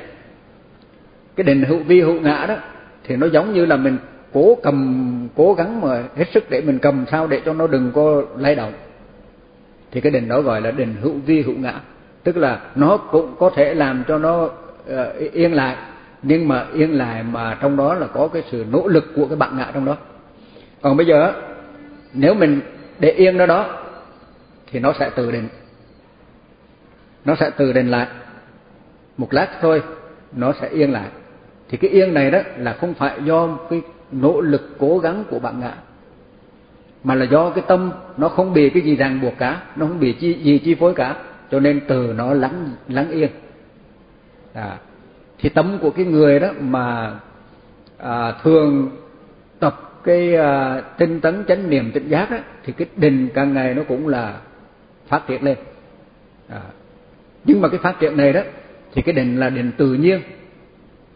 Cái định hữu vi hữu ngã đó thì nó giống như là mình cố cầm cố gắng mà hết sức để mình cầm sao để cho nó đừng có lay động. Thì cái định đó gọi là định hữu vi hữu ngã tức là nó cũng có thể làm cho nó uh, yên lại. Nhưng mà yên lại mà trong đó là có cái sự nỗ lực của cái bạn ngã trong đó. Còn bây giờ nếu mình để yên nó đó thì nó sẽ tự định nó sẽ tự định lại. Một lát thôi nó sẽ yên lại. Thì cái yên này đó là không phải do cái nỗ lực cố gắng của bạn ngã mà là do cái tâm nó không bị cái gì ràng buộc cả nó không bị chi, gì chi phối cả cho nên từ nó lắng lắng yên. À, thì tấm của cái người đó mà à, thường tập cái à, tinh tấn chánh niệm tỉnh giác đó thì cái định càng ngày nó cũng là phát triển lên. À, nhưng mà cái phát triển này đó thì cái định là định tự nhiên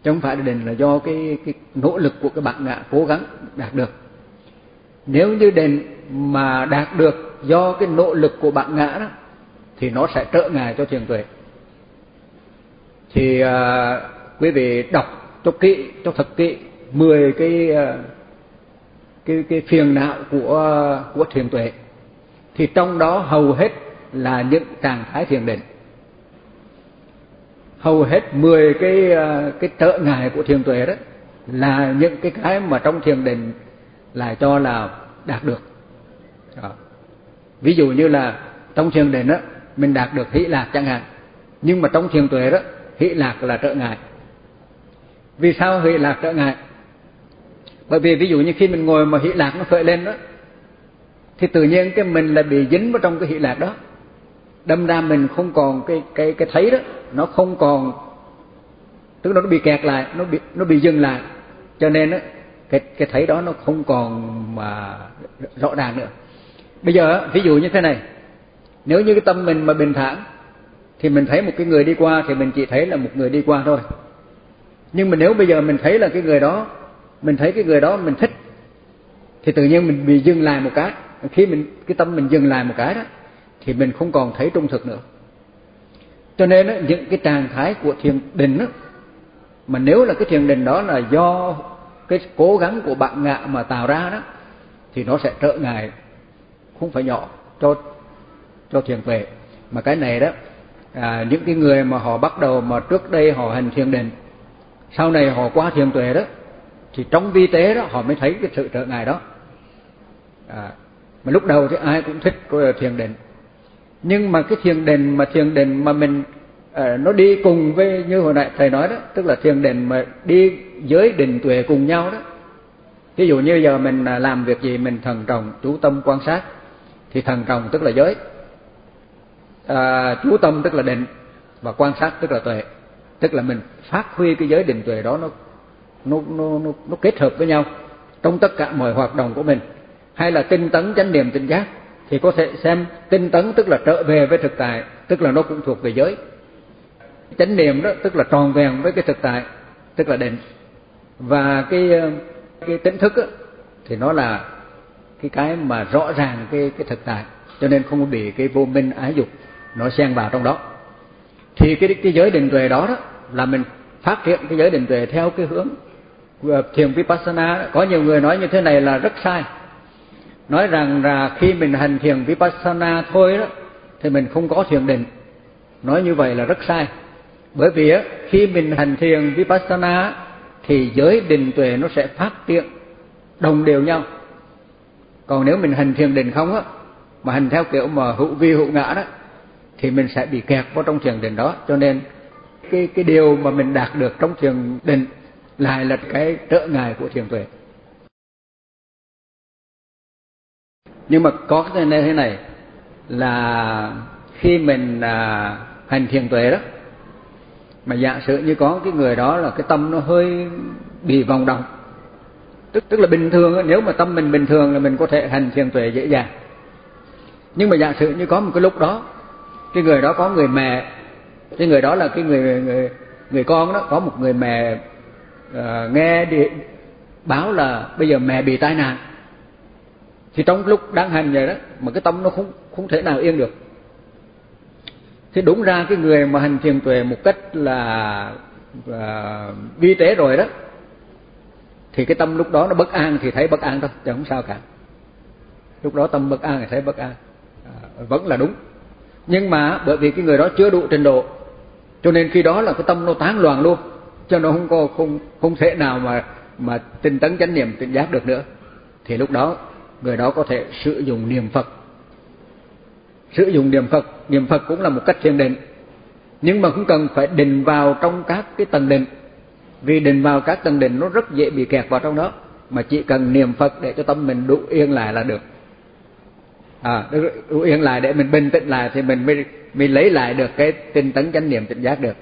chứ không phải là định là do cái cái nỗ lực của các bạn ngã cố gắng đạt được. Nếu như định mà đạt được do cái nỗ lực của bạn ngã đó thì nó sẽ trợ ngài cho thiền tuệ. Thì à, quý vị đọc cho kỹ cho thật kỹ mười cái à, cái cái phiền não của của thiền tuệ thì trong đó hầu hết là những trạng thái thiền định. Hầu hết mười cái à, cái trợ ngại của thiền tuệ đó là những cái cái mà trong thiền định là cho là đạt được. Đó. ví dụ như là trong thiền định đó mình đạt được hỷ lạc chẳng hạn. Nhưng mà trong thiền tuệ đó hỷ lạc là trợ ngại. Vì sao hỷ lạc trợ ngại? Bởi vì ví dụ như khi mình ngồi mà hỷ lạc nó khởi lên đó, thì tự nhiên cái mình là bị dính vào trong cái hỷ lạc đó. Đâm ra mình không còn cái cái cái thấy đó, nó không còn, tức là nó bị kẹt lại, nó bị nó bị dừng lại. Cho nên á, cái cái thấy đó nó không còn mà rõ ràng nữa. Bây giờ ví dụ như thế này nếu như cái tâm mình mà bình thản thì mình thấy một cái người đi qua thì mình chỉ thấy là một người đi qua thôi. Nhưng mà nếu bây giờ mình thấy là cái người đó mình thấy cái người đó mình thích thì tự nhiên mình bị dừng lại một cái. Khi mình cái tâm mình dừng lại một cái đó thì mình không còn thấy trung thực nữa. Cho nên đó, những cái trạng thái của thiền định đó, mà nếu là cái thiền định đó là do cái cố gắng của bạn ngạ mà tạo ra đó thì nó sẽ trợ ngại không phải nhỏ. Cho cho thiền tuệ. Mà cái này đó à, những cái người mà họ bắt đầu mà trước đây họ hành thiền định sau này họ qua thiền tuệ đó thì trong vi tế đó họ mới thấy cái sự trợ ngại đó. À, mà lúc đầu thì ai cũng thích thiền định. Nhưng mà cái thiền định mà thiền định mà mình à, nó đi cùng với như hồi nãy thầy nói đó tức là thiền định mà đi giới định tuệ cùng nhau đó. Ví dụ như giờ mình à, làm việc gì mình thần trọng chú tâm quan sát thì thần trọng tức là giới à, chú tâm tức là định và quan sát tức là tuệ. Tức là mình phát huy cái giới định tuệ đó nó nó nó nó, nó kết hợp với nhau trong tất cả mọi hoạt động của mình. Hay là tinh tấn chánh niệm tinh giác thì có thể xem tinh tấn tức là trở về với thực tại tức là nó cũng thuộc về giới. Chánh niệm đó tức là tròn vẹn với cái thực tại tức là định. Và cái cái tỉnh thức đó, thì nó là cái cái mà rõ ràng cái cái thực tại cho nên không bị cái vô minh ái dục nó xen vào trong đó. Thì cái cái giới định tuệ đó đó là mình phát hiện cái giới định tuệ theo cái hướng thiền vipassana. Có nhiều người nói như thế này là rất sai. Nói rằng là khi mình hành thiền vipassana thôi đó, thì mình không có thiền định. Nói như vậy là rất sai. Bởi vì á, khi mình hành thiền vipassana, thì giới định tuệ nó sẽ phát triển đồng đều nhau. Còn nếu mình hành thiền định không á, mà hành theo kiểu mà hữu vi hữu ngã đó thì mình sẽ bị kẹt vào trong thiền định đó. Cho nên cái cái điều mà mình đạt được trong thiền định lại là cái trợ ngại của thiền tuệ. Nhưng mà có cái này thế này là khi mình à, hành thiền tuệ đó mà giả sử như có cái người đó là cái tâm nó hơi bị vòng động tức tức là bình thường nếu mà tâm mình bình thường là mình có thể hành thiền tuệ dễ dàng. Nhưng mà giả sử như có một cái lúc đó cái người đó có người mẹ. Cái người đó là cái người người người con đó có một người mẹ uh, nghe đi, báo là bây giờ mẹ bị tai nạn. Thì trong lúc đang hành vậy đó mà cái tâm nó không không thể nào yên được. Thì đúng ra cái người mà hành thiền tuệ một cách là ờ, là vi tế rồi đó thì cái tâm lúc đó nó bất an thì thấy bất an thôi chứ không sao cả. Lúc đó tâm bất an thì thấy bất an. À, vẫn là đúng nhưng mà bởi vì cái người đó chưa đủ trình độ, cho nên khi đó là cái tâm nó tán loạn luôn, cho nó không có, không không thể nào mà mà tinh tấn chánh niệm, tỉnh giác được nữa. Thì lúc đó, người đó có thể sử dụng niệm Phật. Sử dụng niệm Phật. Niệm Phật cũng là một cách thiền định. Nhưng mà cũng cần phải định vào trong các cái tầng định. Vì định vào các tầng định nó rất dễ bị kẹt vào trong đó. Mà chỉ cần niệm Phật để cho tâm mình đủ yên lại là được à đủ yên lại để mình bình tĩnh lại thì mình mới mình lấy lại được cái tinh tấn chánh niệm tỉnh giác được.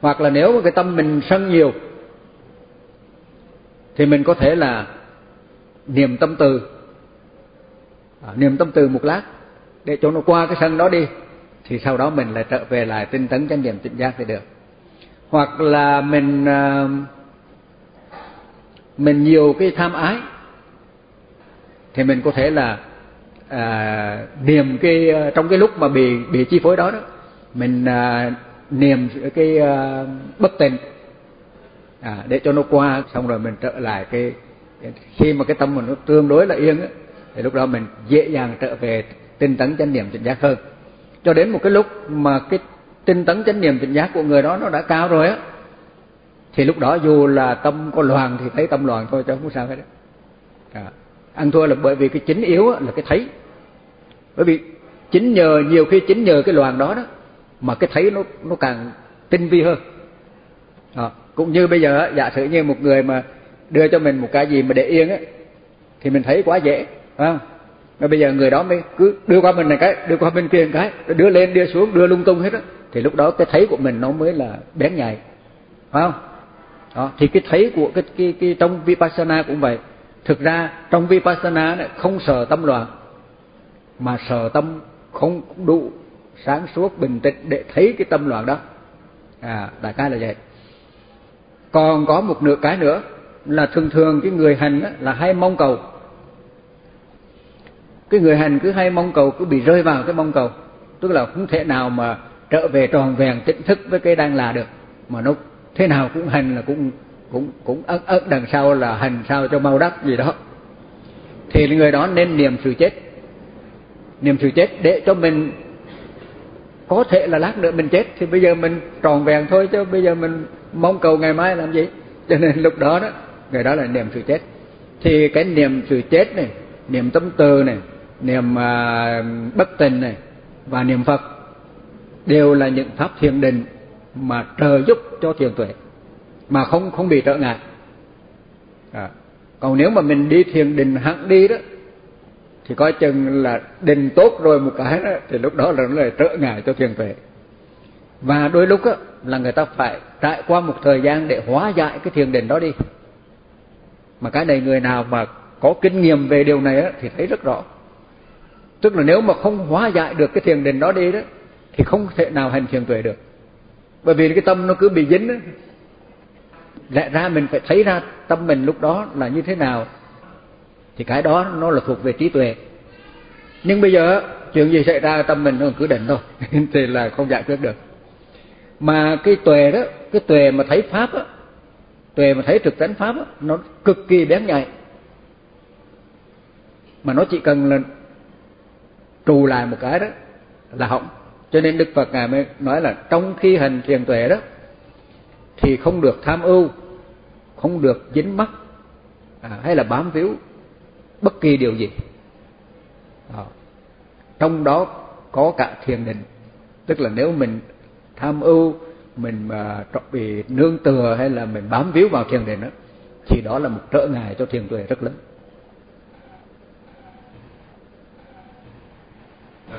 Hoặc là nếu cái tâm mình sân nhiều thì mình có thể là niệm tâm từ. À, niệm tâm từ một lát để cho nó qua cái sân đó đi thì sau đó mình lại trở về lại tinh tấn chánh niệm tỉnh giác thì được. Hoặc là mình ờ, mình nhiều cái tham ái thì mình có thể là à, niềm cái à, trong cái lúc mà bị bị chi phối đó đó mình à, niềm cái à, bất tình à, để cho nó qua xong rồi mình trở lại cái khi mà cái tâm mình nó tương đối là yên á thì lúc đó mình dễ dàng trở về tinh tấn chánh niệm tỉnh giác hơn. Cho đến một cái lúc mà cái tinh tấn chánh niệm tỉnh giác của người đó nó đã cao rồi á thì lúc đó dù là tâm có loạn thì thấy tâm loạn thôi chứ không sao hết à. ăn thua là bởi vì cái chính yếu là cái thấy bởi vì chính nhờ nhiều khi chính nhờ cái loạn đó đó mà cái thấy nó nó càng tinh vi hơn. À. cũng như bây giờ giả sử như một người mà đưa cho mình một cái gì mà để yên á thì mình thấy quá dễ à, mà bây giờ người đó mới cứ đưa qua mình này cái đưa qua bên kia một cái đưa lên đưa xuống đưa lung tung hết á thì lúc đó cái thấy của mình nó mới là bén nhạy phải không? Đó thì cái thấy của cái cái, cái trong vipassana cũng vậy. Thực ra trong vipassana này không sợ tâm loạn mà sở tâm không đủ sáng suốt bình tĩnh để thấy cái tâm loạn đó. À đại khái là vậy. Còn có một nửa cái nữa là thường thường cái người hành á, là hay mong cầu. Cái người hành cứ hay mong cầu cứ bị rơi vào cái mong cầu. Tức là không thể nào mà trở về tròn vẹn tỉnh thức với cái đang là được. Mà nó thế nào cũng hành là cũng cũng cũng ớt ớt đằng sau là hành sao cho mau đắc gì đó. Thì người đó nên niệm sự chết niệm sự chết để cho mình có thể là lát nữa mình chết. Thì bây giờ mình tròn vẹn thôi chứ bây giờ mình mong cầu ngày mai làm gì? Cho nên lúc đó đó người đó là niệm sự chết. Thì cái niệm sự chết này niệm tâm từ này niệm à, bất tình này và niệm phật đều là những pháp thiền định mà trợ giúp cho thiền tuệ mà không không bị trở ngại. À. còn nếu mà mình đi thiền định hẳn đi đó thì coi chừng là định tốt rồi một cái đó, thì lúc đó là nó lại trở ngại cho thiền tuệ. Và đôi lúc á, là người ta phải trải qua một thời gian để hóa giải cái thiền định đó đi. Mà cái này người nào mà có kinh nghiệm về điều này á, thì thấy rất rõ. Tức là nếu mà không hóa giải được cái thiền định đó đi đó thì không thể nào hành thiền tuệ được. Bởi vì cái tâm nó cứ bị dính đó. lẽ ra mình phải thấy ra tâm mình lúc đó là như thế nào thì cái đó nó là thuộc về trí tuệ. Nhưng bây giờ chuyện gì xảy ra tâm mình nó cứ định thôi. Thì là không giải quyết được. Mà cái tuệ đó cái tuệ mà thấy pháp á tuệ mà thấy thực tánh pháp á nó cực kỳ bén nhạy. Mà nó chỉ cần là trù lại một cái đó là hỏng. Cho nên đức phật ngài mới nói là trong khi hành thiền tuệ đó thì không được tham ưu không được dính mắc à, hay là bám víu bất kỳ điều gì. Đó. trong đó có cả thiền định. Tức là nếu mình tham ưu, mình mà bị nương tựa hay là mình bám víu vào thiền định đó thì đó là một trở ngại cho thiền tuệ rất lớn.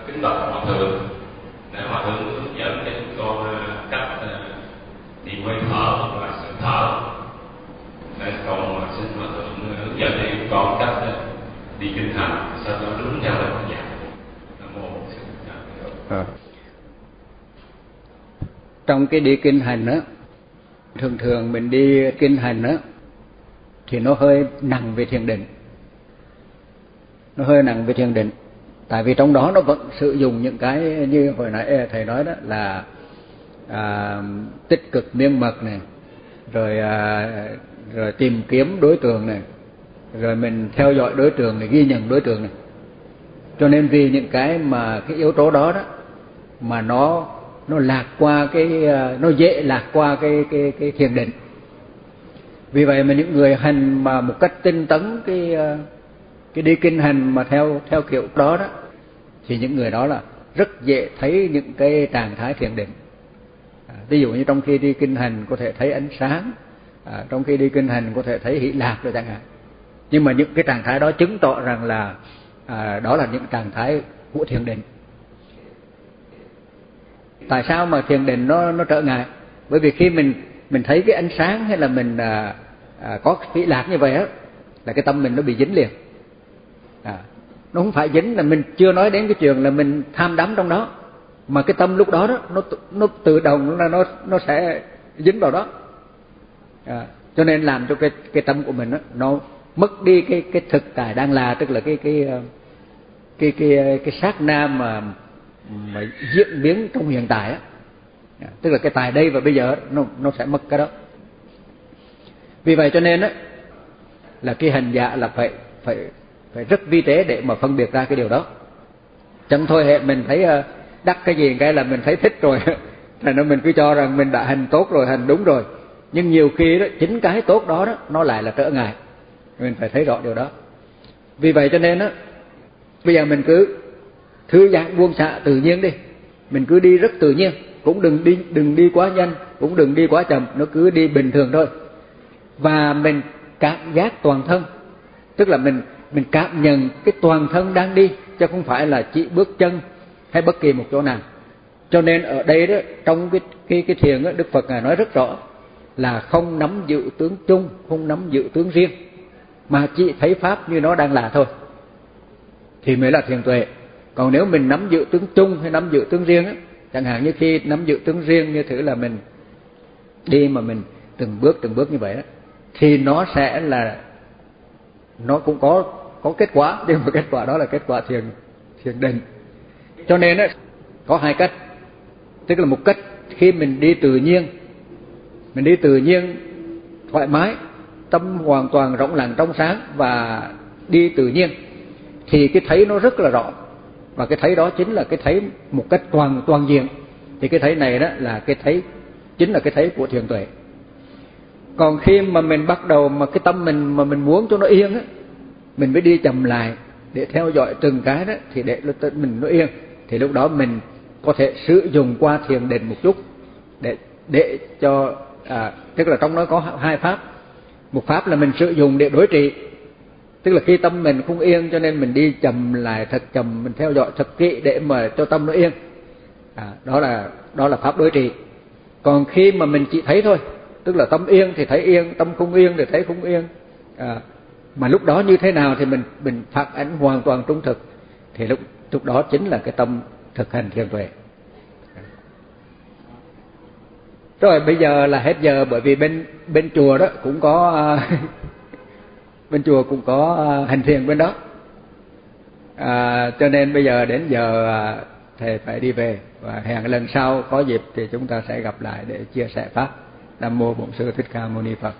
Kính bạch hòa thượng để hòa thượng hướng dẫn cho chúng con à, cách à, đi hơi thở và sự thở để con xin hòa thượng hướng dẫn cho chúng con cách à, đi kinh hành sao cho đúng theo lời Phật dạy nam mô à. trong cái đi kinh hành á thường thường mình đi kinh hành á thì nó hơi nặng về thiền định. Nó hơi nặng về thiền định. Tại vì trong đó nó vẫn sử dụng những cái như hồi nãy thầy nói đó là à, tích cực miên mật này rồi à, rồi tìm kiếm đối tượng này rồi mình theo dõi đối tượng này ghi nhận đối tượng này. Cho nên vì những cái mà cái yếu tố đó đó mà nó nó lạc qua cái ờ, nó dễ lạc qua cái cái cái thiền định. Vì vậy mà những người hành mà một cách tinh tấn cái ờ, cái đi kinh hành mà theo theo kiểu đó đó thì những người đó là rất dễ thấy những cái trạng thái thiền định. À, ví dụ như trong khi đi kinh hành có thể thấy ánh sáng à, trong khi đi kinh hành có thể thấy hỷ lạc rồi chẳng hạn. Nhưng mà những cái trạng thái đó chứng tỏ rằng là à, đó là những trạng thái của thiền định tại sao mà thiền định nó nó trở ngại? Bởi vì khi mình mình thấy cái ánh sáng hay là mình à, à, có vị lạc như vậy á là cái tâm mình nó bị dính liền. À, nó không phải dính là mình chưa nói đến cái chuyện là mình tham đắm trong đó mà cái tâm lúc đó đó nó nó tự động là nó nó sẽ dính vào đó. À, cho nên làm cho cái cái tâm của mình đó, nó mất đi cái cái thực tại đang là tức là cái cái cái cái cái, cái sát na mà mà diễn biến trong hiện tại á. Dạ, tức là cái tài đây và bây giờ nó nó sẽ mất cái đó. Vì vậy cho nên á, là cái hành giả là phải phải phải rất vi tế để mà phân biệt ra cái điều đó. Chẳng thôi hệ mình thấy ờ, đắc cái gì cái là mình thấy thích rồi. Thành ra mình cứ cho rằng mình đã hành tốt rồi, hành đúng rồi. Nhưng nhiều khi đó, chính cái tốt đó đó, nó lại là trở ngại. Mình phải thấy rõ điều đó. Vì vậy cho nên á, bây giờ mình cứ thư giãn buông xả tự nhiên đi. Mình cứ đi rất tự nhiên. Cũng đừng đi đừng đi quá nhanh cũng đừng đi quá chậm. Nó cứ đi bình thường thôi. Và mình cảm giác toàn thân. Tức là mình mình cảm nhận cái toàn thân đang đi chứ không phải là chỉ bước chân hay bất kỳ một chỗ nào. Cho nên ở đây đó trong cái cái cái thiền đó, Đức Phật ngài nói rất rõ là không nắm giữ tướng chung không nắm giữ tướng riêng mà chỉ thấy pháp như nó đang là thôi. Thì mới là thiền tuệ còn nếu mình nắm giữ tướng chung hay nắm giữ tướng riêng á, chẳng hạn như khi nắm giữ tướng riêng như thử là mình đi mà mình từng bước từng bước như vậy đó, thì nó sẽ là, nó cũng có có kết quả. Nhưng mà kết quả đó là kết quả thiền thiền định. Cho nên á, có hai cách. Tức là một cách khi mình đi tự nhiên, mình đi tự nhiên thoải mái, tâm hoàn toàn rộng lặng trong sáng và đi tự nhiên, thì cái thấy nó rất là rõ và cái thấy đó chính là cái thấy một cách toàn toàn diện. Thì cái thấy này đó là cái thấy chính là cái thấy của thiền tuệ. Còn khi mà mình bắt đầu mà cái tâm mình mà mình muốn cho nó yên á mình mới đi chậm lại để theo dõi từng cái đó thì để mình nó yên. Thì lúc đó mình có thể sử dụng qua thiền định một chút để để cho à, tức là trong đó có hai pháp. Một pháp là mình sử dụng để đối trị tức là khi tâm mình không yên cho nên mình đi chậm lại thật chậm mình theo dõi thật kỹ để mà cho tâm nó yên. À, đó là đó là pháp đối trị còn khi mà mình chỉ thấy thôi tức là tâm yên thì thấy yên tâm không yên thì thấy không yên. À, mà lúc đó như thế nào thì mình mình phản ánh hoàn toàn trung thực. Thì lúc lúc đó chính là cái tâm thực hành thiền tuệ. Rồi bây giờ là hết giờ bởi vì bên bên chùa đó cũng có à, bên chùa cũng có à, hành thiền bên đó. À, cho nên bây giờ đến giờ à, thầy phải đi về và hẹn lần sau có dịp thì chúng ta sẽ gặp lại để chia sẻ pháp. Nam mô bổn sư thích ca mâu ni phật.